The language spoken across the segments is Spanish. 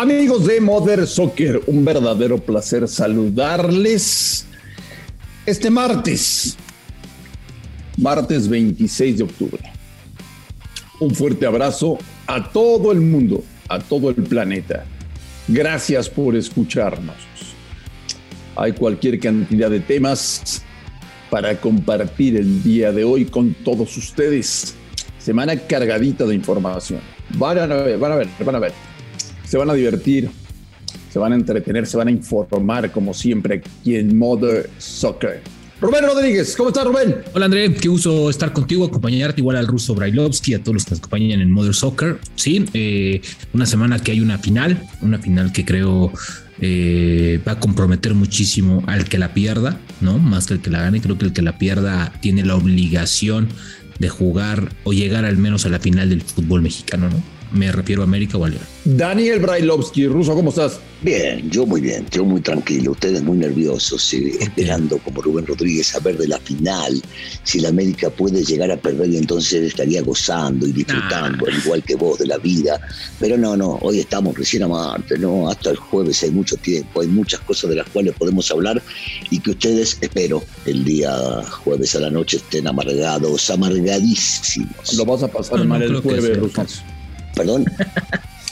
Amigos de Mother Soccer, un verdadero placer saludarles este martes, martes 26 de octubre. Un fuerte abrazo a todo el mundo, a todo el planeta. Gracias por escucharnos. Hay cualquier cantidad de temas para compartir el día de hoy con todos ustedes. Semana cargadita de información. Van a ver, van a ver, van a ver se van a divertir, se van a entretener, se van a informar como siempre aquí en Mother Soccer. Rubén Rodríguez, ¿cómo estás Rubén? Hola André, qué gusto estar contigo, acompañarte igual al ruso Brailovsky, a todos los que nos acompañan en Mother Soccer. Sí, eh, una semana que hay una final, una final que creo eh, va a comprometer muchísimo al que la pierda, ¿no? Más que el que la gane, creo que el que la pierda tiene la obligación de jugar o llegar al menos a la final del fútbol mexicano, ¿no? Me refiero a América o a León. Daniel Brailovsky, Ruso, ¿cómo estás? Bien, yo muy bien, yo muy tranquilo, ustedes muy nerviosos, esperando como Rubén Rodríguez a ver de la final si la América puede llegar a perder y entonces estaría gozando y disfrutando, igual que vos, de la vida. Pero no, no, hoy estamos recién a Marte, no, hasta el jueves hay mucho tiempo, hay muchas cosas de las cuales podemos hablar y que ustedes, espero, el día jueves a la noche estén amargados, amargadísimos. Lo vas a pasar mal el jueves, Ruso. ¿Perdón?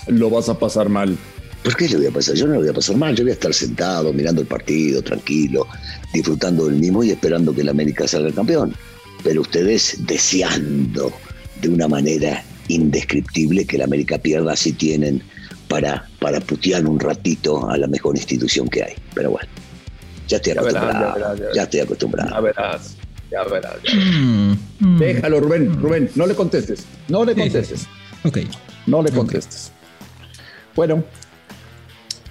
Lo vas a pasar mal. ¿Por qué le voy a pasar? Yo no lo voy a pasar mal, yo voy a estar sentado mirando el partido, tranquilo, disfrutando del mismo y esperando que el América salga campeón. Pero ustedes deseando de una manera indescriptible que el América pierda, si tienen para, para putear un ratito a la mejor institución que hay. Pero bueno, ya estoy acostumbrado. ya, estoy acostumbrado. Ya verás, ya verás. Mm, mm. Déjalo, Rubén, Rubén, no le contestes, no le contestes. Ok. No le contestes. Bueno,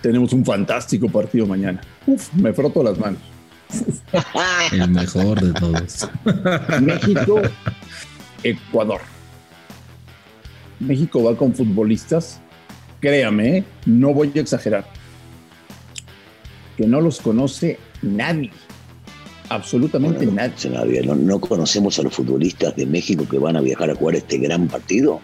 tenemos un fantástico partido mañana. Uf, me froto las manos. El mejor de todos. México, Ecuador. México va con futbolistas, créame, no voy a exagerar, que no los conoce nadie. Absolutamente nadie. No, no, conocemos a los futbolistas de México que van a viajar a jugar este gran partido.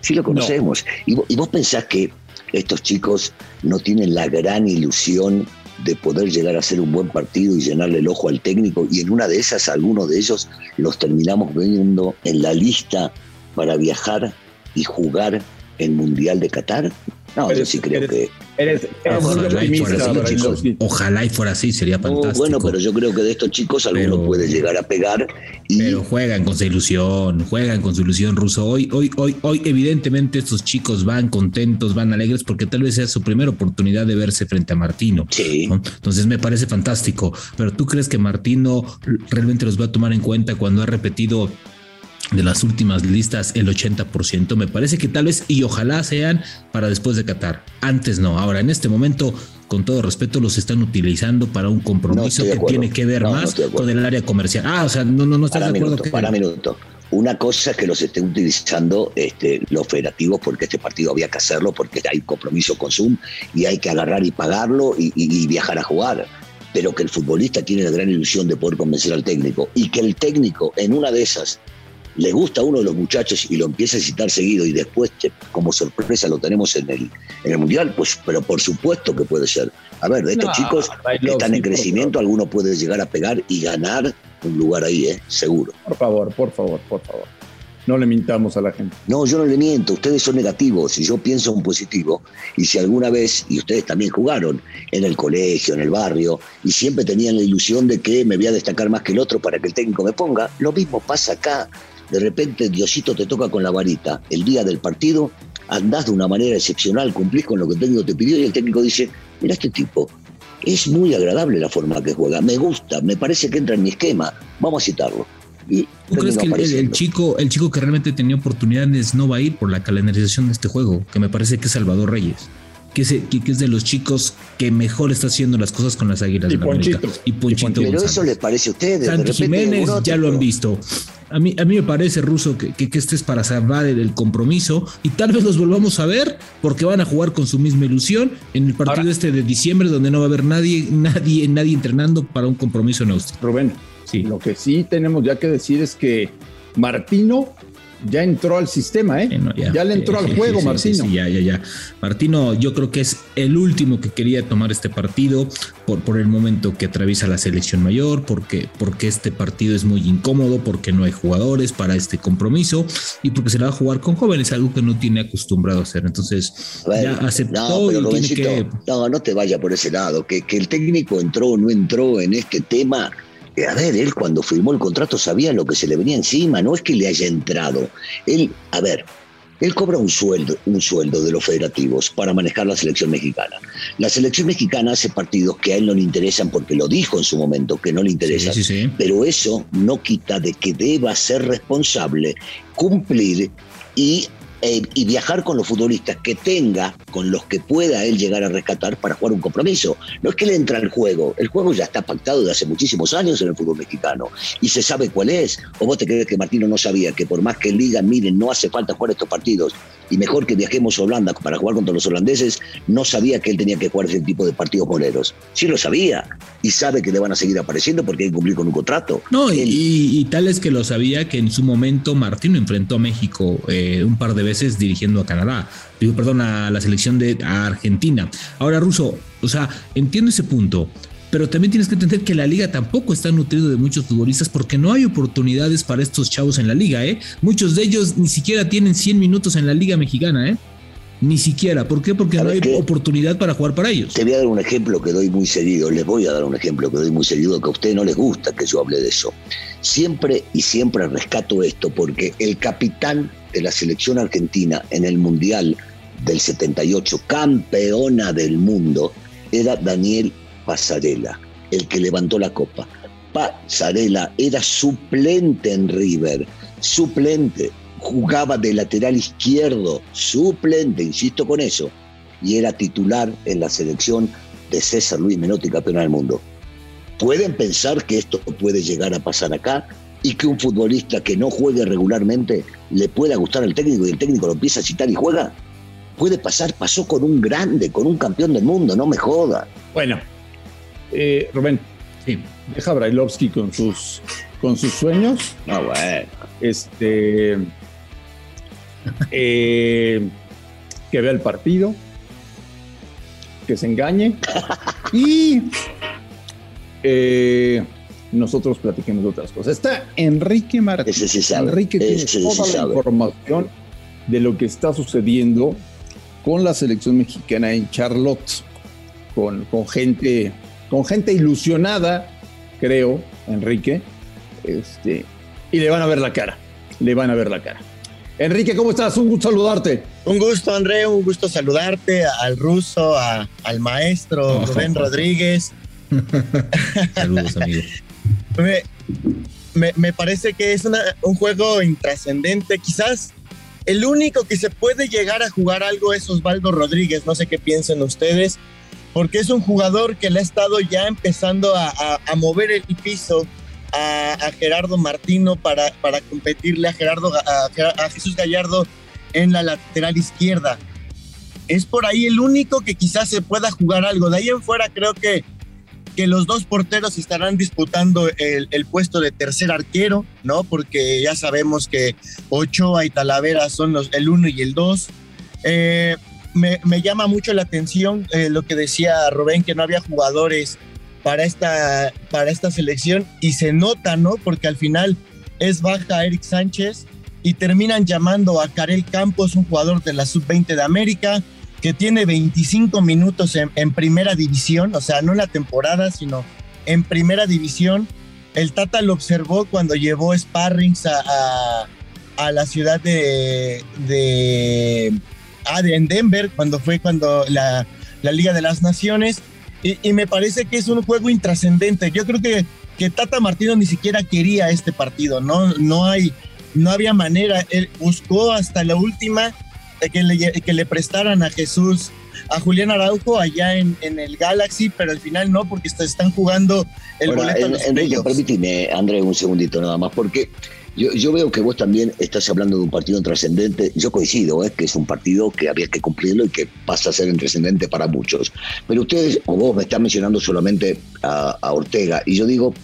Sí lo conocemos. Y, vos, pensás que estos chicos no tienen la gran ilusión de poder llegar a hacer un buen partido y llenarle el ojo al técnico y en una de esas algunos de ellos los terminamos viendo en la lista para viajar y jugar el Mundial de Qatar. No, yo sí creo que Eres, ojalá, y fuera así, sería fantástico. bueno, pero yo creo que de estos chicos alguno puede llegar a pegar. Pero juegan con su ilusión, juegan con su ilusión ruso. Hoy, hoy, hoy, hoy, evidentemente, estos chicos van contentos, van alegres, porque tal vez sea su primera oportunidad de verse frente a Martino. Sí. Entonces me parece fantástico. Pero tú crees que Martino realmente los va a tomar en cuenta cuando ha repetido de las últimas listas el 80%. Me parece que tal vez y ojalá sean para después de Qatar. Antes no. Ahora, en este momento, con todo respeto, los están utilizando para un compromiso que tiene que ver más con el área comercial. Ah, o sea, no, no, no estás de acuerdo. Minuto, Para minuto. Una cosa es que los estén utilizando este, los federativos porque este partido había que hacerlo, porque hay compromiso con Zoom y hay que agarrar y pagarlo y viajar a jugar pero que el futbolista tiene la gran ilusión de poder convencer al técnico y que el técnico en una de esas le gusta a uno de los muchachos y lo empieza a citar seguido y después como sorpresa lo tenemos en el, en el Mundial, pues pero por supuesto que puede ser. A ver, de estos chicos que están en crecimiento, alguno puede llegar a pegar y ganar un lugar ahí, ¿eh? seguro. Por favor, por favor, por favor. No le mintamos a la gente. No, yo no le miento, ustedes son negativos y yo pienso en positivo. Y si alguna vez, y ustedes también jugaron en el colegio, en el barrio, y siempre tenían la ilusión de que me voy a destacar más que el otro para que el técnico me ponga, lo mismo pasa acá de repente Diosito te toca con la varita el día del partido, andás de una manera excepcional, cumplís con lo que el técnico te pidió y el técnico dice, mira este tipo, es muy agradable la forma que juega, me gusta, me parece que entra en mi esquema, vamos a citarlo. Y ¿Tú crees que el, chico, el chico que realmente tenía oportunidades no va a ir por la calendarización de este juego? Que me parece que es Salvador Reyes. Que es, que, es de los chicos que mejor está haciendo las cosas con las águilas y de Ponchito. Y Ponchito. Pero eso les parece a ustedes. Santos Jiménez ya lo han visto. A mí, a mí me parece, Ruso, que, que, este es para salvar el, compromiso y tal vez los volvamos a ver porque van a jugar con su misma ilusión en el partido este de diciembre donde no va a haber nadie, nadie, nadie entrenando para un compromiso en Austria. Rubén, sí. lo que sí tenemos ya que decir es que Martino ya entró al sistema, ¿eh? ya, le entró al juego, Martino. ya, ya, ya. Martino, yo creo que es el último que quería tomar este partido por, por el momento que atraviesa la selección mayor, porque, porque este partido es muy incómodo, porque no hay jugadores para este compromiso y porque se le va a jugar con jóvenes, algo que no tiene acostumbrado a hacer. Entonces, ya aceptó no, y tiene que... No, no te vaya por ese lado, que, que el técnico entró o no entró en este tema a ver, él cuando firmó el contrato sabía lo que se le venía encima, no es que le haya entrado. Él, a ver, él cobra un sueldo, un sueldo de los federativos para manejar la selección mexicana. La selección mexicana hace partidos que a él no le interesan porque lo dijo en su momento, que no le interesan. Pero eso no quita de que deba ser responsable, cumplir y eh, y viajar con los futbolistas que tenga, con los que pueda él llegar a rescatar para jugar un compromiso. No es que le entra al juego, el juego ya está pactado de hace muchísimos años en el fútbol mexicano y se sabe cuál es. ¿O vos te crees que Martino no sabía que por más que él diga, miren, no hace falta jugar estos partidos y mejor que viajemos a Holanda para jugar contra los holandeses, no sabía que él tenía que jugar ese tipo de partidos moleros. Sí lo sabía y sabe que le van a seguir apareciendo porque hay que cumplir con un contrato. No, y, tal es que lo sabía que en su momento Martino enfrentó a México eh, un par de veces dirigiendo a Canadá, digo, perdón, a la selección de Argentina. Ahora, Russo, o sea, entiendo ese punto, pero también tienes que entender que la liga tampoco está nutrido de muchos futbolistas porque no hay oportunidades para estos chavos en la liga, ¿eh? Muchos de ellos ni siquiera tienen 100 minutos en la liga mexicana, ¿eh? Ni siquiera. ¿Por qué? Porque no hay oportunidad para jugar para ellos. Te voy a dar un ejemplo que doy muy seguido. Les voy a dar un ejemplo que doy muy seguido que a ustedes no les gusta que yo hable de eso. Siempre y siempre rescato esto porque el capitán de la selección argentina en el Mundial del 78, campeona del mundo, era Daniel Pasarela, el que levantó la copa. Pasarela era suplente en River, suplente, jugaba de lateral izquierdo, suplente, insisto con eso, y era titular en la selección de César Luis Menotti, campeón del mundo. ¿Pueden pensar que esto puede llegar a pasar acá? y que un futbolista que no juegue regularmente le pueda gustar al técnico y el técnico lo empieza a citar y juega? Puede pasar, pasó con un grande, con un campeón del mundo, no me joda. Bueno, eh, Rubén, sí. deja a Brailovsky con sus, con sus sueños. Ah, bueno. Este, eh, que vea el partido, que se engañe y eh, nosotros platiquemos de otras cosas. Está Enrique Martínez. Ese sí sabe. Enrique tiene toda la información de lo que está sucediendo con la selección mexicana en Charlotte, con, con gente, con gente ilusionada, creo, Enrique, este, y le van a ver la cara, le van a ver la cara. Enrique, ¿cómo estás? Un gusto saludarte. Un gusto, André, un gusto saludarte al ruso, al maestro Rubén Rodríguez. Saludos, amigo. Me, parece que es un juego intrascendente. Quizás el único que se puede llegar a jugar algo es Osvaldo Rodríguez. No sé qué piensen ustedes, porque es un jugador que le ha estado ya empezando a, mover el piso a, Gerardo Martino para, para competirle a, Gerardo, a Jesús Gallardo en la lateral izquierda. Es por ahí el único que quizás se pueda jugar algo. De ahí en fuera creo que que los dos porteros estarán disputando el, puesto de tercer arquero, ¿no? Porque ya sabemos que Ochoa y Talavera son los, el uno y el dos. Eh, me, llama mucho la atención eh, lo que decía Rubén, que no había jugadores para esta, para esta selección y se nota, ¿no? Porque al final es baja Eric Sánchez y terminan llamando a Karel Campos, un jugador de la sub-20 de América, que tiene 25 minutos en, primera división, o sea, no en la temporada, sino en primera división. El Tata lo observó cuando llevó Sparrings a, a, la ciudad de, de, ah, de, en Denver, cuando fue cuando la, la Liga de las Naciones, y, y, me parece que es un juego intrascendente. Yo creo que, que Tata Martino ni siquiera quería este partido, no, no hay, no había manera. Él buscó hasta la última que le, que le prestaran a Jesús, a Julián Araujo allá en, en el Galaxy, pero al final no, porque están jugando el boleto en, Enrique, permíteme, André, un segundito nada más, porque yo, veo que vos también estás hablando de un partido trascendente. Yo coincido, ¿eh? que es un partido que había que cumplirlo y que pasa a ser trascendente para muchos. Pero ustedes, o vos me están mencionando solamente a, Ortega. Y yo digo,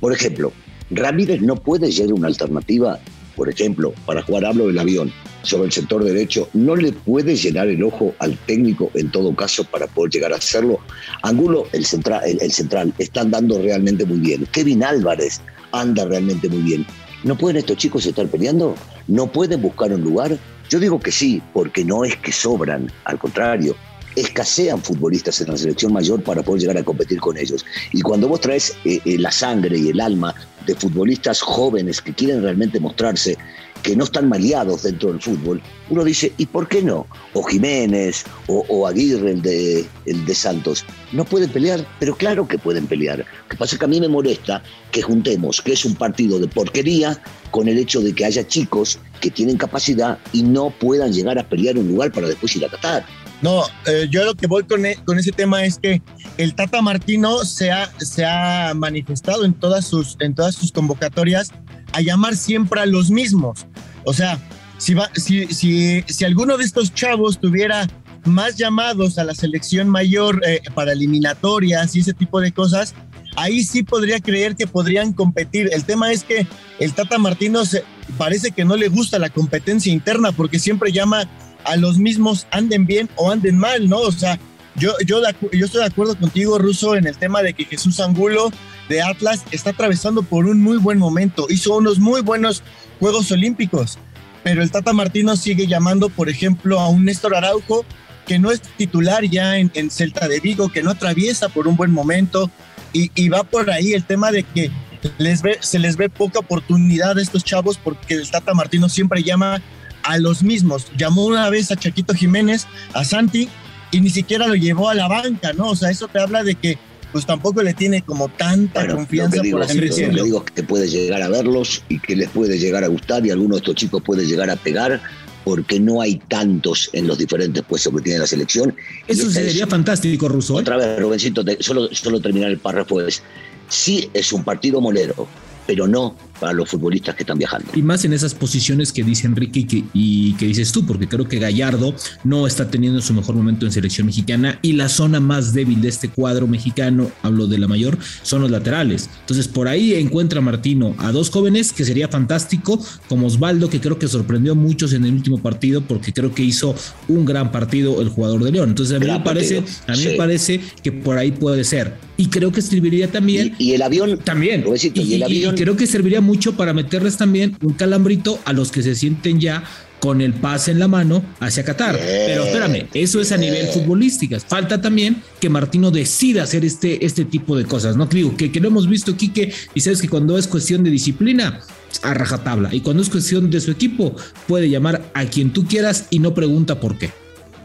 por ejemplo, Ramírez no puede ser una alternativa por ejemplo, para jugar hablo del avión sobre el sector derecho, no le puede llenar el ojo al técnico en todo caso para poder llegar a hacerlo. Angulo, el central, el, central, está andando realmente muy bien. Kevin Álvarez anda realmente muy bien. ¿No pueden estos chicos estar peleando? ¿No pueden buscar un lugar? Yo digo que sí, porque no es que sobran, al contrario, escasean futbolistas en la selección mayor para poder llegar a competir con ellos. Y cuando vos traes eh, eh, la sangre y el alma de futbolistas jóvenes que quieren realmente mostrarse, que no están maleados dentro del fútbol, uno dice, ¿y por qué no? O Jiménez, o, Aguirre, el de, Santos, no pueden pelear, pero claro que pueden pelear. Lo que pasa es que a mí me molesta que juntemos que es un partido de porquería con el hecho de que haya chicos que tienen capacidad y no puedan llegar a pelear un lugar para después ir a Qatar. No, eh, yo lo que voy con, e, con, ese tema es que el Tata Martino se ha, se ha manifestado en todas, sus, en todas sus convocatorias a llamar siempre a los mismos. O sea, si, va, si, si, si alguno de estos chavos tuviera más llamados a la selección mayor eh, para eliminatorias y ese tipo de cosas, ahí sí podría creer que podrían competir. El tema es que el Tata Martino se, parece que no le gusta la competencia interna porque siempre llama a los mismos anden bien o anden mal, ¿no? O sea, yo, yo, yo estoy de acuerdo contigo, Ruso, en el tema de que Jesús Angulo de Atlas está atravesando por un muy buen momento. Hizo unos muy buenos Juegos Olímpicos, pero el Tata Martino sigue llamando, por ejemplo, a un Néstor Araujo que no es titular ya en, Celta de Vigo, que no atraviesa por un buen momento y, va por ahí el tema de que les se les ve poca oportunidad a estos chavos porque el Tata Martino siempre llama a los mismos. Llamó una vez a Chaquito Jiménez, a Santi, y ni siquiera lo llevó a la banca, ¿no? O sea, eso te habla de que pues tampoco le tiene como tanta confianza digo, por así decirlo. digo que puede llegar a verlos y que les puede llegar a gustar y alguno de estos chicos puede llegar a pegar porque no hay tantos en los diferentes puestos que tiene la selección. Eso sería fantástico, Russo. ¿eh? Otra vez, Rubensito, solo, solo terminar el párrafo es, sí es un partido molero, pero no para los futbolistas que están viajando. Y más en esas posiciones que dice Enrique y que, y que dices tú, porque creo que Gallardo no está teniendo su mejor momento en selección mexicana y la zona más débil de este cuadro mexicano, hablo de la mayor, son los laterales. Entonces por ahí encuentra Martino a dos jóvenes que sería fantástico, como Osvaldo, que creo que sorprendió a muchos en el último partido porque creo que hizo un gran partido el jugador de León. Entonces a mí, me parece, a mí me parece que por ahí puede ser. Y creo que serviría también. Y, el avión. También. y, el avión. y creo que serviría mucho para meterles también un calambrito a los que se sienten ya con el pase en la mano hacia Qatar. Pero espérame, eso es a nivel futbolístico. Falta también que Martino decida hacer este, este tipo de cosas, ¿no? Digo, que, que lo hemos visto, Quique, y sabes que cuando es cuestión de disciplina, a rajatabla. Y cuando es cuestión de su equipo, puede llamar a quien tú quieras y no pregunta por qué.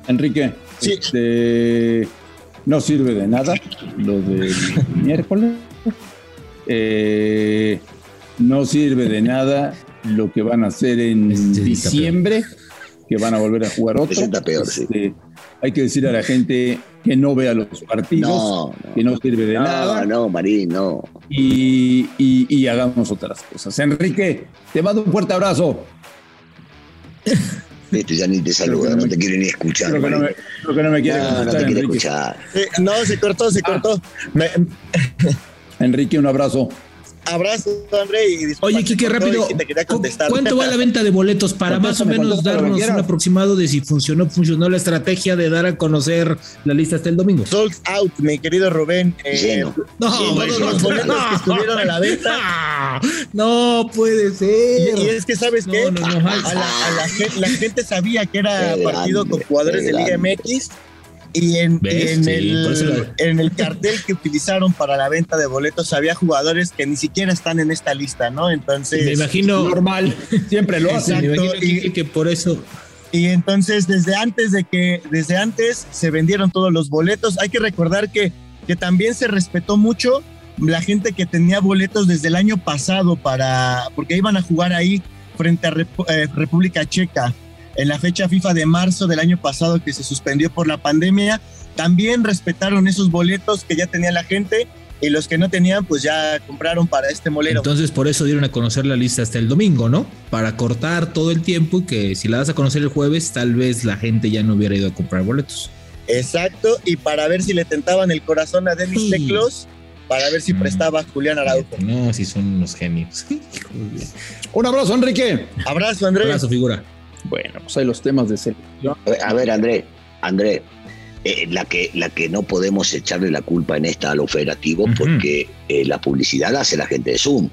Enrique, este, no sirve de nada lo del miércoles. Eh, no sirve de nada lo que van a hacer en diciembre, que van a volver a jugar otro. Este, hay que decir a la gente que no vea los partidos, que no sirve de nada. No, Marín, no. Y, hagamos otras cosas. Enrique, te mando un fuerte abrazo. Este ya ni te saluda, no, te quiere ni escuchar. Creo que, no me, no me, quiere escuchar. No te quiere escuchar. no, se cortó, se cortó. Enrique, un abrazo. Abrazo, André. Y Oye, Kike, rápido. ¿Cuánto va la venta de boletos para más o menos darnos un aproximado de si funcionó funcionó la estrategia de dar a conocer la lista hasta el domingo? Sold out, mi querido Rubén. Eh, no, todos los boletos que estuvieron a la venta. No puede ser. Y, es que, ¿sabes qué? a, la, gente, la gente sabía que era partido con jugadores de Liga MX y en, el, en, el, cartel que utilizaron para la venta de boletos había jugadores que ni siquiera están en esta lista, ¿no? Entonces. Me imagino. Normal, siempre lo hacen. y, que por eso. Y entonces, desde antes de que, desde antes se vendieron todos los boletos. Hay que recordar que, que también se respetó mucho la gente que tenía boletos desde el año pasado para, porque iban a jugar ahí frente a eh, República Checa en la fecha FIFA de marzo del año pasado que se suspendió por la pandemia, también respetaron esos boletos que ya tenía la gente y los que no tenían pues ya compraron para este molero. Entonces por eso dieron a conocer la lista hasta el domingo, ¿no? Para cortar todo el tiempo y que si la das a conocer el jueves tal vez la gente ya no hubiera ido a comprar boletos. Exacto, y para ver si le tentaban el corazón a Denis Teclos para ver si prestaba a Julián Araujo. No, sí son unos genios. Un abrazo, Enrique. Abrazo, André. Abrazo, figura. Bueno, pues hay los temas de selección. A ver, André, André, eh, la, que, la que no podemos echarle la culpa en esta a los federativos porque eh, la publicidad la hace la gente de Zoom.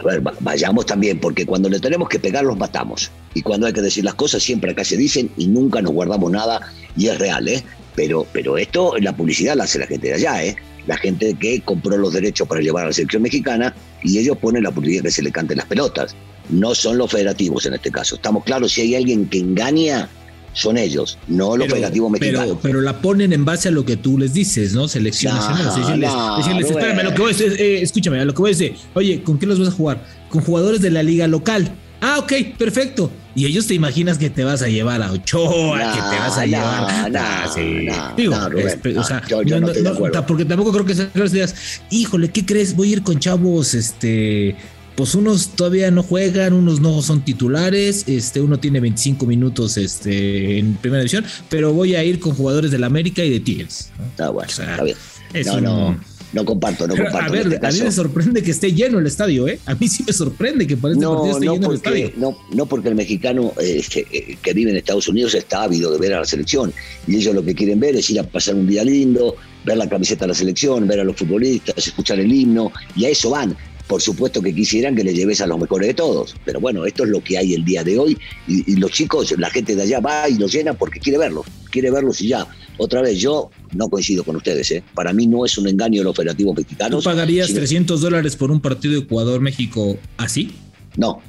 A ver, va- vayamos también, porque cuando le tenemos que pegar los matamos. Y cuando hay que decir las cosas, siempre acá se dicen y nunca nos guardamos nada y es real, ¿eh? Pero, pero esto, la publicidad la hace la gente de allá, ¿eh? La gente que compró los derechos para llevar a la selección mexicana y ellos ponen la publicidad que se le canten las pelotas. No son los federativos en este caso. Estamos claros, si hay alguien que engaña, son ellos, no los federativos mexicanos. pero, pero la ponen en base a lo que tú les dices, ¿no? Decirles, decirles, Rubén. espérame, lo que voy a decir, eh, escúchame, lo que voy a decir, oye, ¿con qué los vas a jugar? Con jugadores de la liga local. Ah, ok, perfecto. Y ellos te imaginas que te vas a llevar a Ochoa, que te vas a llevar. no, Ah, sí. Digo, Rubén, no, o sea, yo- yo no, no estoy de acuerdo. porque tampoco creo que sean las ideas. Híjole, ¿qué crees? Voy a ir con chavos, este. Pues unos todavía no juegan, unos no son titulares, este, uno tiene 25 minutos este, en primera división, pero voy a ir con jugadores del América y de Tigres. ¿no? Está bueno, O sea, está bien. Es No, un- no, no comparto, no Pero, comparto. a ver, este a mí me sorprende que esté lleno el estadio, ¿eh? A mí sí me sorprende que para este partido No, esté no lleno el porque, estadio. no, no porque el mexicano eh, que, eh, que vive en Estados Unidos está ávido de ver a la selección. Y ellos lo que quieren ver es ir a pasar un día lindo, ver la camiseta de la selección, ver a los futbolistas, escuchar el himno, y a eso van. Por supuesto que quisieran que le lleves a los mejores de todos, pero bueno, esto es lo que hay el día de hoy y, y los chicos, la gente de allá va y los llena porque quiere verlos, quiere verlos y ya. Otra vez, yo no coincido con ustedes, ¿eh? para mí no es un engaño de los operativos ¿Tú pagarías sino- 300 dólares por un partido de Ecuador-México así? No,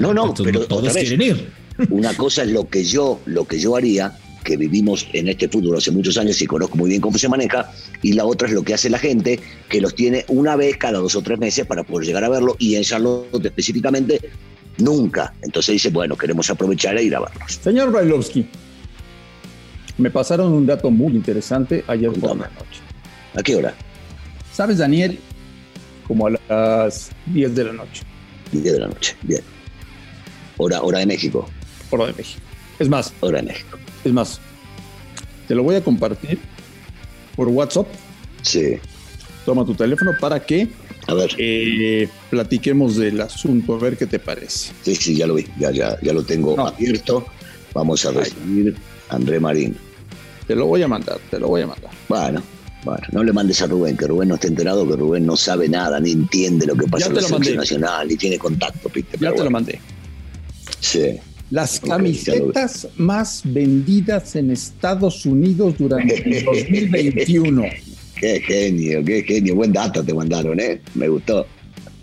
no, no, Entonces, pero todos otra vez, quieren ir. Una cosa es lo que yo, lo que yo haría, que vivimos en este fútbol hace muchos años y conozco muy bien cómo se maneja, y la otra es lo que hace la gente, que los tiene una vez cada dos o tres meses para poder llegar a verlo, y en Charlotte específicamente, nunca. Entonces dice, bueno, queremos aprovechar e ir a verlos. Señor Brailovsky, me pasaron un dato muy interesante ayer por la noche. ¿A qué hora? ¿Sabes, Daniel? Como a las 10 de la noche, 10 de la noche. Bien. Hora, hora de México. hora de México. Es más, Hora de México. Es más, te lo voy a compartir por WhatsApp. Sí. Toma tu teléfono para que A ver, eh, platiquemos del asunto, a ver qué te parece. sí, sí, ya lo vi. Ya, ya, ya lo tengo No. abierto. Vamos a recibir a André Marín. Te lo voy a mandar, te lo voy a mandar. Bueno, bueno, no le mandes a Rubén, que Rubén no está enterado, que Rubén no sabe nada, ni entiende lo que pasa Ya en la selección nacional, ni tiene contacto, Pite. Ya te lo mandé. Sí. Las camisetas más vendidas en Estados Unidos durante el 2021. Qué genio, qué genio. Buen dato te mandaron, ¿eh? Me gustó.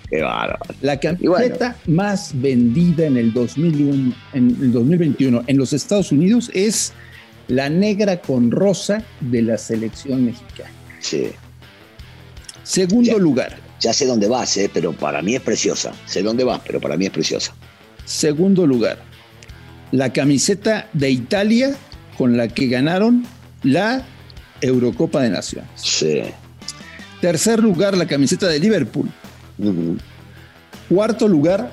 Qué bárbaro. La bueno. camiseta más vendida en el 2001, en el 2021 en los Estados Unidos es la negra con rosa de la selección mexicana. Sí. Segundo Ya. lugar, Ya sé dónde vas, ¿eh? Pero para mí es preciosa. Sé dónde vas, pero para mí es preciosa. segundo lugar, la camiseta de Italia con la que ganaron la Eurocopa de Naciones. Sí. Tercer lugar, la camiseta de Liverpool. Cuarto lugar,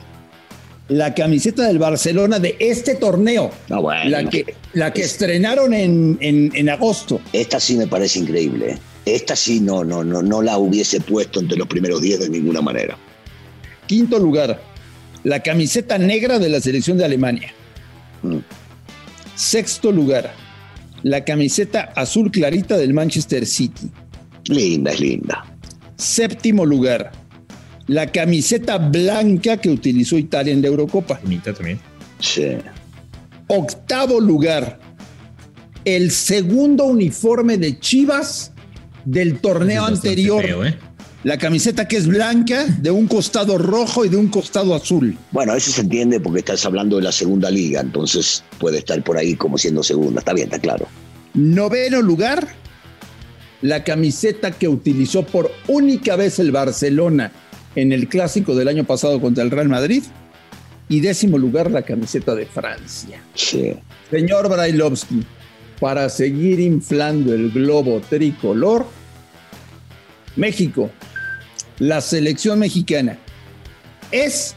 la camiseta del Barcelona de este torneo, No, bueno. la que, la que estrenaron en, en- en agosto. Esta sí me parece increíble. ¿eh? Esta sí no, no, no, no la hubiese puesto entre los primeros 10 de ninguna manera. Quinto lugar, la camiseta negra de la selección de Alemania. Sexto lugar, la camiseta azul clarita del Manchester City. Linda, es linda. Séptimo lugar, la camiseta blanca que utilizó Italia en la Eurocopa. Bonita también. Sí. Octavo lugar, el segundo uniforme de Chivas del torneo anterior. feo, ¿eh? La camiseta que es blanca, de un costado rojo y de un costado azul. Bueno, eso se entiende porque estás hablando de la segunda liga, entonces puede estar por ahí como siendo segunda. Está bien, está claro. Noveno lugar, la camiseta que utilizó por única vez el Barcelona en el clásico del año pasado contra el Real Madrid. Y décimo lugar, la camiseta de Francia. Sí. Señor Brailovsky, para seguir inflando el globo tricolor, México, la selección mexicana, es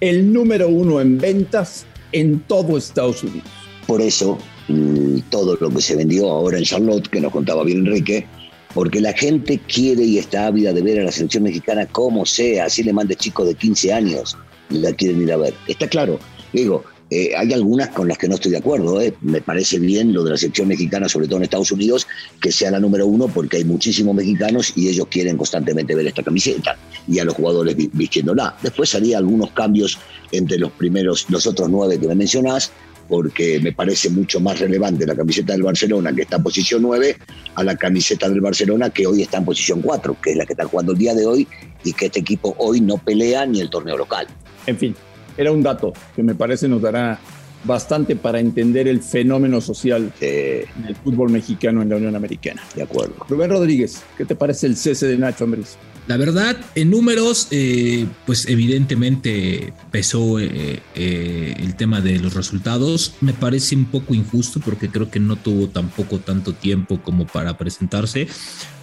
el número uno en ventas en todo Estados Unidos. Por eso, mm, todo lo que se vendió ahora en Charlotte, que nos contaba bien Enrique, porque la gente quiere y está ávida de ver a la selección mexicana como sea, así le mande chicos de 15 años, la quieren ir a ver. Está claro, digo, eh, hay algunas con las que no estoy de acuerdo. Eh. Me parece bien lo de la selección mexicana, sobre todo en Estados Unidos, que sea la número uno porque hay muchísimos mexicanos y ellos quieren constantemente ver esta camiseta y a los jugadores vistiéndola. Después haría algunos cambios entre los primeros, los otros nueve que me mencionás, porque me parece mucho más relevante la camiseta del Barcelona, que está en posición 9, a la camiseta del Barcelona, que hoy está en posición 4, que es la que está jugando el día de hoy, y que este equipo hoy no pelea ni el torneo local. En fin, era un dato que me parece nos dará bastante para entender el fenómeno social del fútbol mexicano en la Unión Americana. De acuerdo. Rubén Rodríguez, ¿qué te parece el cese de Nacho Ambriz? La verdad, en números, eh, pues evidentemente pesó eh, eh, el tema de los resultados. Me parece un poco injusto porque creo que no tuvo tampoco tanto tiempo como para presentarse.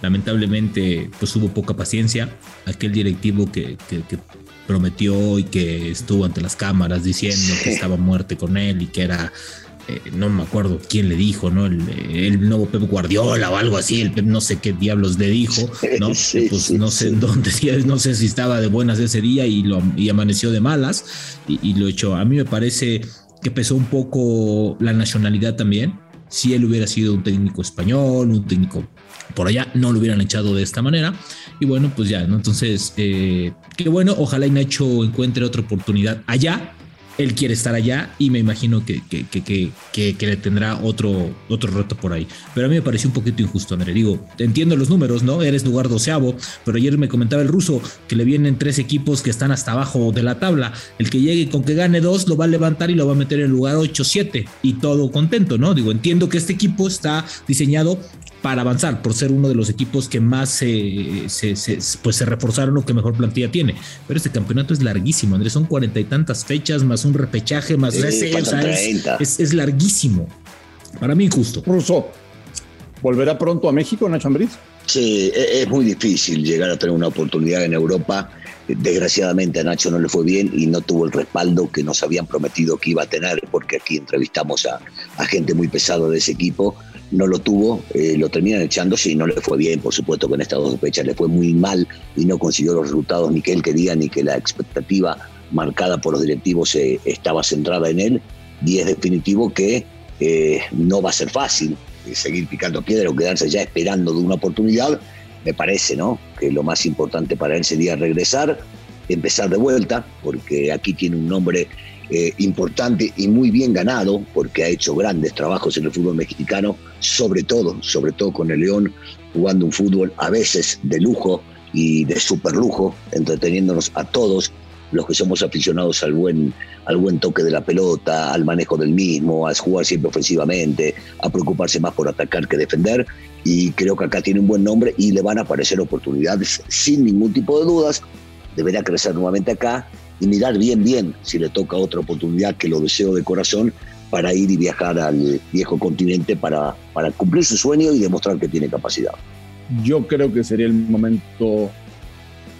Lamentablemente, pues hubo poca paciencia. Aquel directivo que, que prometió y que estuvo ante las cámaras diciendo que estaba muerte con él y que era eh, no me acuerdo quién le dijo, ¿no? El, nuevo Pep Guardiola o algo así, el Pep no sé qué diablos le dijo, ¿no? pues no sé dónde, no sé si estaba de buenas ese día y, lo, y amaneció de malas y, lo echó. A mí me parece que pesó un poco la nacionalidad también. Si él hubiera sido un técnico español, un técnico por allá, no lo hubieran echado de esta manera. Y bueno, pues ya, ¿no? Entonces, eh, qué bueno, ojalá y Nacho encuentre otra oportunidad allá él quiere estar allá y me imagino que, que, que, que, le tendrá otro, otro reto por ahí. Pero a mí me pareció un poquito injusto, André. Digo, entiendo los números, ¿no? Eres lugar doceavo, pero ayer me comentaba el ruso que le vienen tres equipos que están hasta abajo de la tabla. El que llegue con que gane dos lo va a levantar y lo va a meter en el lugar 8-7 y todo contento, ¿no? Digo, entiendo que este equipo está diseñado para avanzar, por ser uno de los equipos que más se, pues se reforzaron o que mejor plantilla tiene. Pero este campeonato es larguísimo, Andrés, son cuarenta y tantas fechas, más un repechaje, más es, larguísimo. Para mí injusto. Russo, ¿volverá pronto a México, Nacho Ambriz? Sí, e, es muy difícil llegar a tener una oportunidad en Europa. Desgraciadamente a Nacho no le fue bien y no tuvo el respaldo que nos habían prometido que iba a tener, porque aquí entrevistamos a, a gente muy pesada de ese equipo no lo tuvo, eh, lo terminan echándose y no le fue bien, por supuesto en estas dos fechas le fue muy mal y no consiguió los resultados ni que él quería ni que la expectativa marcada por los directivos eh, estaba centrada en él. Y es definitivo que eh, no va a ser fácil seguir picando piedra o quedarse ya esperando de una oportunidad, me parece, ¿no? Que lo más importante para él sería regresar, empezar de vuelta, porque aquí tiene un nombre eh, importante y muy bien ganado, porque ha hecho grandes trabajos en el fútbol mexicano, sobre todo, sobre todo con el León, jugando un fútbol a veces de lujo y de super lujo, entreteniéndonos a todos los que somos aficionados al buen, al buen toque de la pelota, al manejo del mismo, a jugar siempre ofensivamente, a preocuparse más por atacar que defender. Y creo que acá tiene un buen nombre y le van a aparecer oportunidades sin ningún tipo de dudas. Deberá crecer nuevamente acá y mirar bien, bien si le toca otra oportunidad, que lo deseo de corazón, para ir y viajar al viejo continente para, para cumplir su sueño y demostrar que tiene capacidad. Yo creo que sería el momento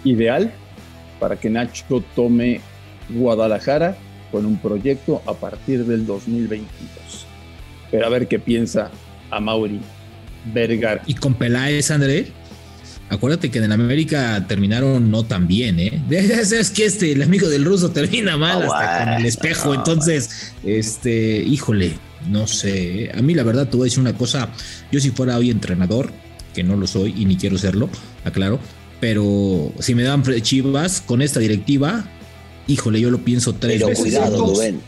ideal para que Nacho tome Guadalajara con un proyecto a partir del 2022. Pero a ver qué piensa a Mauri Vergara. ¿Y con Peláez, André? Acuérdate que en América terminaron no tan bien, ¿eh? Sabes que este, el amigo del ruso termina mal hasta con el espejo. entonces, este, híjole, no sé. A mí la verdad te voy a decir una cosa. Yo si fuera hoy entrenador, que no lo soy y ni quiero serlo, aclaro. Pero si me dan chivas con esta directiva, híjole, yo lo pienso tres pero veces. Cuidado, Rubén.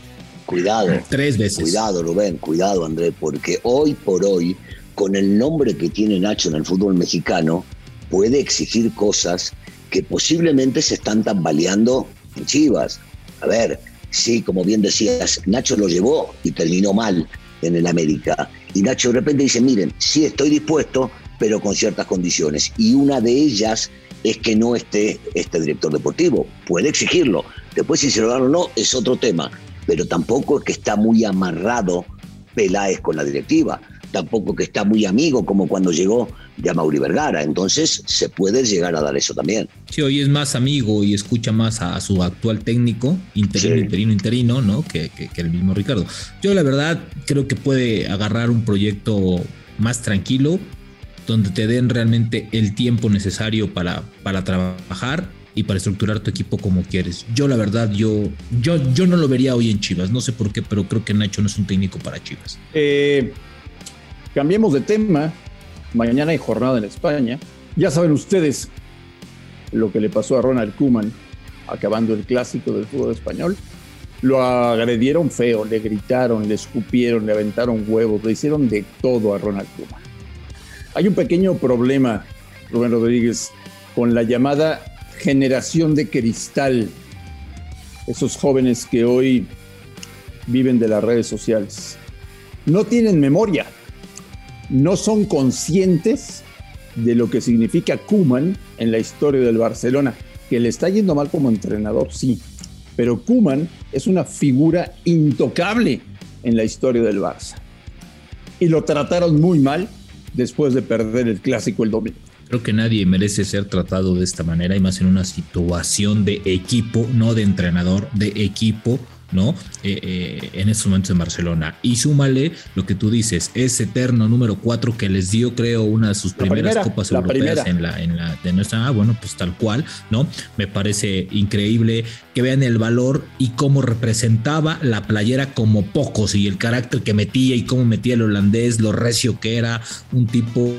Cuidado. Tres veces. Cuidado, Rubén. Cuidado, André, porque hoy por hoy, con el nombre que tiene Nacho en el fútbol mexicano, puede exigir cosas que posiblemente se están tambaleando en Chivas. A ver, sí, como bien decías, Nacho lo llevó y terminó mal en el América. Y Nacho de repente dice, miren, sí estoy dispuesto, pero con ciertas condiciones. Y una de ellas es que no esté este director deportivo. Puede exigirlo. Después si se lo dan o no es otro tema. Pero tampoco es que está muy amarrado Peláez con la directiva tampoco que está muy amigo como cuando llegó de Mauri Vergara. Entonces se puede llegar a dar eso también. Sí, hoy es más amigo y escucha más a, su actual técnico, interino, interino, interino, ¿no? Que, el mismo Ricardo. Yo la verdad creo que puede agarrar un proyecto más tranquilo. donde te den realmente el tiempo necesario para, para trabajar y para estructurar tu equipo como quieres. Yo la verdad, yo, yo, yo no lo vería hoy en Chivas, no sé por qué, pero creo que Nacho no es un técnico para Chivas. Eh, cambiemos de tema, mañana hay jornada en España, ya saben ustedes lo que le pasó a Ronald Kuman acabando el clásico del fútbol español. Lo agredieron feo, le gritaron, le escupieron, le aventaron huevos, le hicieron de todo a Ronald Kuman. Hay un pequeño problema, Rubén Rodríguez, con la llamada generación de cristal, esos jóvenes que hoy viven de las redes sociales. No tienen memoria, no son conscientes de lo que significa Kuman en la historia del Barcelona, que le está yendo mal como entrenador, sí, pero Kuman es una figura intocable en la historia del Barça. Y lo trataron muy mal después de perder el clásico el domingo. Creo que nadie merece ser tratado de esta manera y más en una situación de equipo, no de entrenador, de equipo, ¿no? Eh, eh, en estos momentos en Barcelona. Y súmale lo que tú dices, ese eterno número 4 que les dio, creo, una de sus primeras copas europeas en la, en la de nuestra, ah, bueno, pues tal cual, ¿no? Me parece increíble que vean el valor y cómo representaba la playera como pocos y el carácter que metía y cómo metía el holandés, lo recio que era, un tipo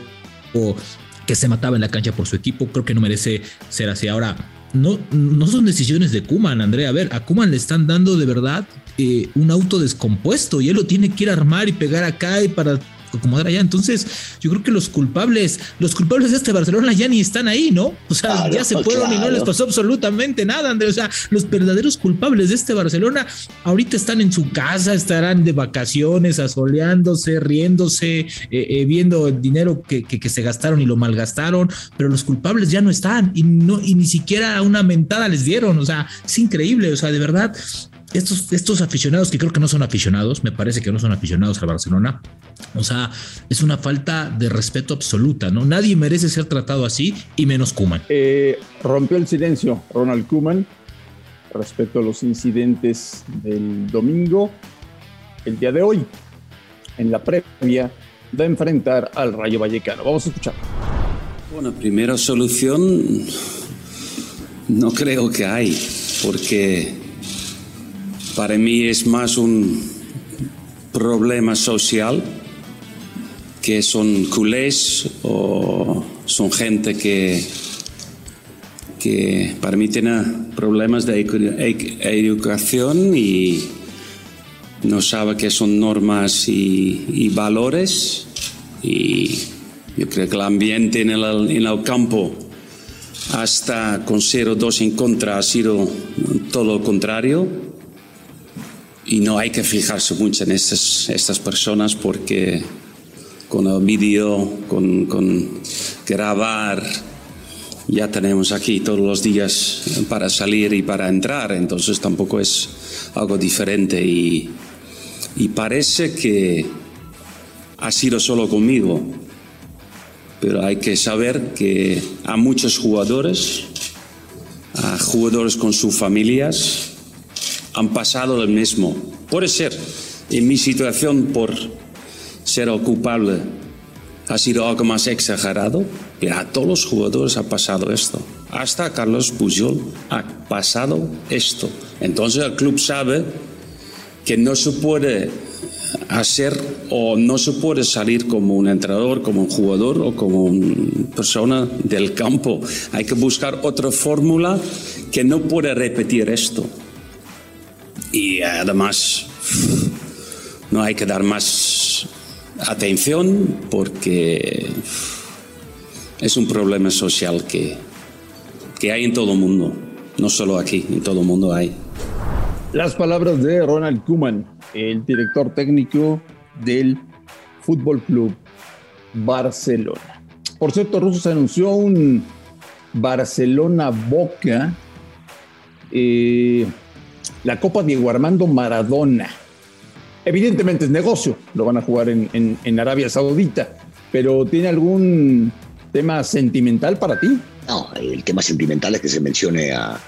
que se mataba en la cancha por su equipo, creo que no merece ser así. Ahora, no, no son decisiones de Kuman, Andrea. A ver, a Kuman le están dando de verdad eh, un auto descompuesto y él lo tiene que ir a armar y pegar acá y para acomodar allá. Entonces, yo creo que los culpables, los culpables de este Barcelona ya ni están ahí, ¿no? O sea, ya se fueron y no les pasó absolutamente nada, Andrés. O sea, los verdaderos culpables de este Barcelona ahorita están en su casa, estarán de vacaciones, asoleándose, riéndose, eh, eh, viendo el dinero que, que, se gastaron y lo malgastaron, pero los culpables ya no están y no, y ni siquiera una mentada les dieron. O sea, es increíble. O sea, de verdad, estos, estos aficionados que creo que no son aficionados, me parece que no son aficionados al Barcelona, o sea, es una falta de respeto absoluta, ¿no? Nadie merece ser tratado así y menos Kuman. Eh, rompió el silencio Ronald Kuman respecto a los incidentes del domingo. El día de hoy, en la previa, va a enfrentar al Rayo Vallecano. Vamos a escuchar. Bueno, primera solución no creo que hay, porque para mí es más un problema social que son culés o son gente que, que para mí tiene problemas de educación y no sabe qué son normas y, valores. Y yo creo que el ambiente en el, en el campo hasta con 0-2 en contra ha sido todo lo contrario y no hay que fijarse mucho en estas, estas personas porque con el vídeo, con, con, grabar, ya tenemos aquí todos los días para salir y para entrar, entonces tampoco es algo diferente y, y parece que ha sido solo conmigo, pero hay que saber que a muchos jugadores, a jugadores con sus familias, han pasado lo mismo. Puede ser, en mi situación, por ser el culpable, ha sido algo más exagerado, pero a todos los jugadores ha pasado esto. Hasta Carlos Pujol ha pasado esto. Entonces el club sabe que no se puede hacer o no se puede salir como un entrenador, como un jugador o como una persona del campo. Hay que buscar otra fórmula que no puede repetir esto. Y además no hay que dar más atención porque es un problema social que, que hay en todo el mundo, no solo aquí, en todo el mundo hay. Las palabras de Ronald Koeman, el director técnico del Fútbol Club Barcelona. Por cierto, Russo se anunció un Barcelona Boca. Eh, la Copa Diego Armando Maradona. Evidentemente es negocio, lo van a jugar en, Arabia Saudita, pero ¿tiene algún tema sentimental para ti? No, el tema sentimental es que se mencione a,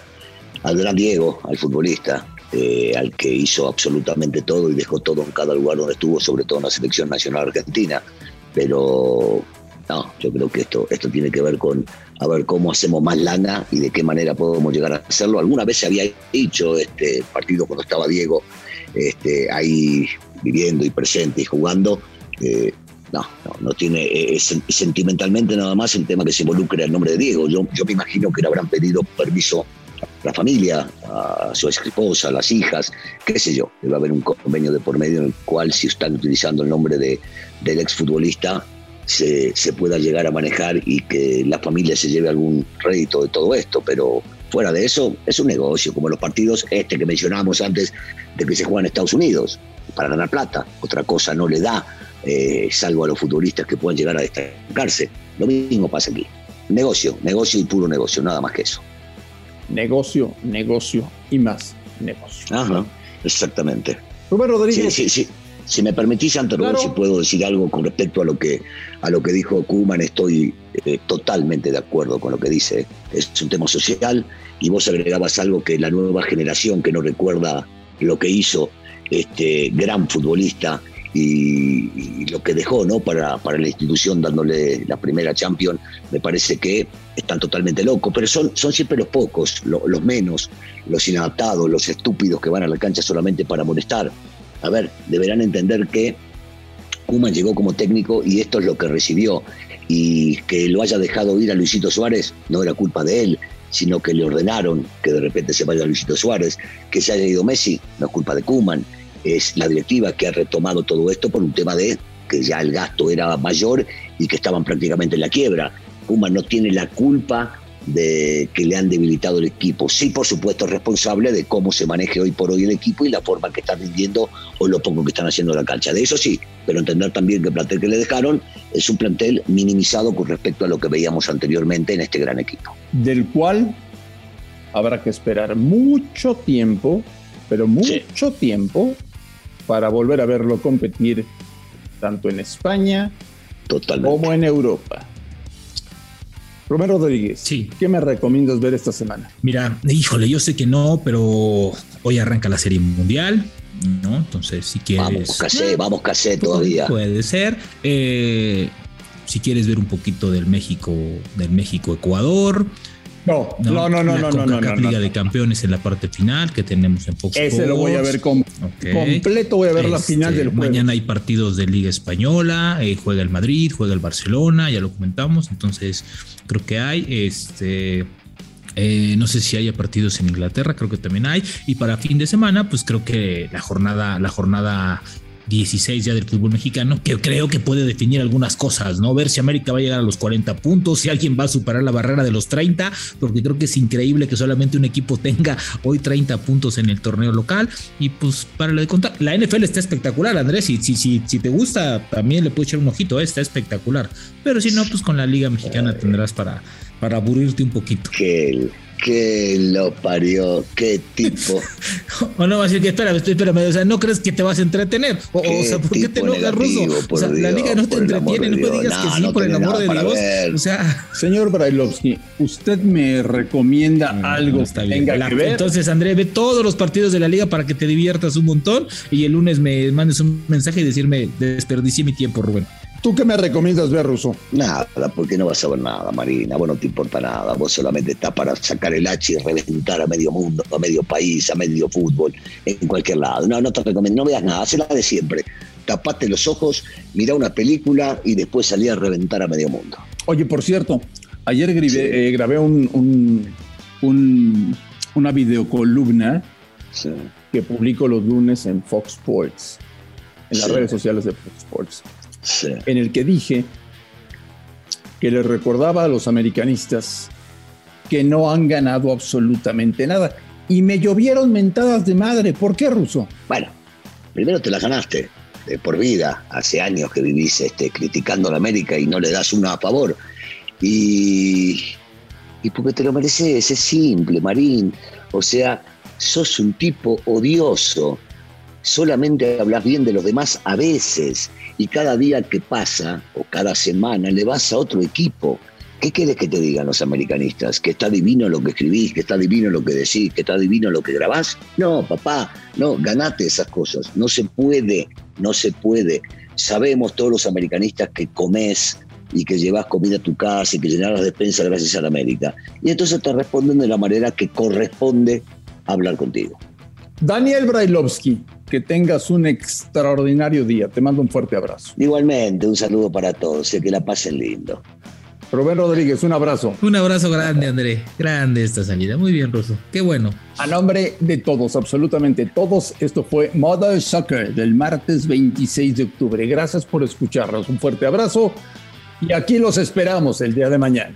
al gran Diego, al futbolista, eh, al que hizo absolutamente todo y dejó todo en cada lugar donde estuvo, sobre todo en la selección nacional argentina. Pero no, yo creo que esto, esto tiene que ver con a ver cómo hacemos más lana y de qué manera podemos llegar a hacerlo. Alguna vez se había dicho este partido cuando estaba Diego este, ahí viviendo y presente y jugando. Eh, no, no, no tiene eh, sentimentalmente nada más el tema que se involucre el nombre de Diego. Yo, yo me imagino que le habrán pedido permiso a la familia, a su esposa, a las hijas, qué sé yo. Debe haber un convenio de por medio en el cual si están utilizando el nombre de, del exfutbolista se, se pueda llegar a manejar y que la familia se lleve algún rédito de todo esto, pero fuera de eso es un negocio, como los partidos este que mencionábamos antes de que se juegan en Estados Unidos, para ganar plata, otra cosa no le da, eh, salvo a los futbolistas que puedan llegar a destacarse. Lo mismo pasa aquí. Negocio, negocio y puro negocio, nada más que eso. Negocio, negocio y más negocio. Ajá, exactamente. Rubén Rodríguez. Sí, sí, sí. Si me permitís, Antonio, si puedo decir algo con respecto a lo que, a lo que dijo Kuman, estoy eh, totalmente de acuerdo con lo que dice. Es un tema social y vos agregabas algo que la nueva generación que no recuerda lo que hizo este gran futbolista y, lo que dejó ¿no? para, para la institución dándole la primera Champions, me parece que están totalmente locos, pero son, son siempre los pocos, los menos, los inadaptados, los estúpidos que van a la cancha solamente para molestar. A ver, deberán entender que Kuman llegó como técnico y esto es lo que recibió. Y que lo haya dejado ir a Luisito Suárez no era culpa de él, sino que le ordenaron que de repente se vaya Luisito Suárez. Que se haya ido Messi no es culpa de Kuman es la directiva que ha retomado todo esto por un tema de que ya el gasto era mayor y que estaban prácticamente en la quiebra. Puma no tiene la culpa de que le han debilitado el equipo. Sí, por supuesto, es responsable de cómo se maneje hoy por hoy el equipo y la forma que está rindiendo o lo poco que están haciendo en la cancha. De eso sí, pero entender también que el plantel que le dejaron es un plantel minimizado con respecto a lo que veíamos anteriormente en este gran equipo. Del cual habrá que esperar mucho tiempo, pero mucho tiempo para volver a verlo competir tanto en España como en Europa. Romero Rodríguez, sí. ¿qué me recomiendas ver esta semana? Mira, híjole, yo sé que no, pero hoy arranca la Serie Mundial, ¿no? Entonces, si quieres... Vamos, casé, vamos, casé todavía. Puede ser. Eh, si quieres ver un poquito del México, del México-Ecuador, no, no, no, no, no, no, no, no, Liga de Campeones en la parte final que tenemos en Fox. Ese lo voy a ver completo, voy a ver la este, final del juego. Mañana hay partidos de Liga Española, eh, juega el Madrid, juega el Barcelona, ya lo comentamos, entonces creo que hay este eh, no sé si haya partidos en Inglaterra, creo que también hay. Y para fin de semana, pues creo que la jornada, la jornada 16 ya del fútbol mexicano, que creo que puede definir algunas cosas, ¿no? Ver si América va a llegar a los 40 puntos, si alguien va a superar la barrera de los 30, porque creo que es increíble que solamente un equipo tenga hoy 30 puntos en el torneo local. Y pues para lo de contar, la NFL está espectacular, Andrés, y si, si, si te gusta, también le puedes echar un ojito, ¿eh? está espectacular. Pero si no, pues con la Liga Mexicana tendrás para, para aburrirte un poquito. Que que lo parió, qué tipo. o no, así que espérame, espérame, o sea, no crees que te vas a entretener. O, o sea, ¿por qué te enojas, Ruso? O sea, la liga no te entretiene, no me digas que sí, por el amor de Dios. O sea. Señor Brailovsky, ¿usted me recomienda algo está bien. tenga que ver? Entonces, André, ve todos los partidos de la liga para que te diviertas un montón y el lunes me mandes un mensaje y decirme, desperdicié mi tiempo, Rubén. ¿Tú qué me recomiendas ver, Ruso? Nada, porque no vas a ver nada, Marina. Vos no te importa nada. Vos solamente estás para sacar el H y reventar a medio mundo, a medio país, a medio fútbol, en cualquier lado. No, no te recomiendo, no veas nada, haz la de siempre. Tapate los ojos, mira una película y después salí a reventar a medio mundo. Oye, por cierto, ayer grabé, grabé un, un, una videocolumna que publico los lunes en Fox Sports, en las redes sociales de Fox Sports en el que dije que les recordaba a los americanistas que no han ganado absolutamente nada. Y me llovieron mentadas de madre. ¿Por qué, Ruso? Bueno, primero te las ganaste de por vida. Hace años que vivís este, criticando a la América y no le das una a favor. Y, y porque te lo mereces, es simple, Marín. O sea, sos un tipo odioso. Solamente hablas bien de los demás a veces y cada día que pasa o cada semana le vas a otro equipo. ¿Qué quieres que te digan los americanistas? ¿Que está divino lo que escribís? ¿Que está divino lo que decís? ¿Que está divino lo que grabás? No, papá, no, ganate esas cosas. No se puede, no se puede. Sabemos todos los americanistas que comés y que llevas comida a tu casa y que llenas las despensas gracias a la América. Y entonces te responden de la manera que corresponde hablar contigo. Daniel Brailovsky, que tengas un extraordinario día. Te mando un fuerte abrazo. Igualmente, un saludo para todos y que la pasen lindo. Rubén Rodríguez, un abrazo. Un abrazo grande, André. Grande esta salida. Muy bien, Ruso. Qué bueno. A nombre de todos, absolutamente todos, esto fue Mother Soccer del martes 26 de octubre. Gracias por escucharnos. Un fuerte abrazo y aquí los esperamos el día de mañana.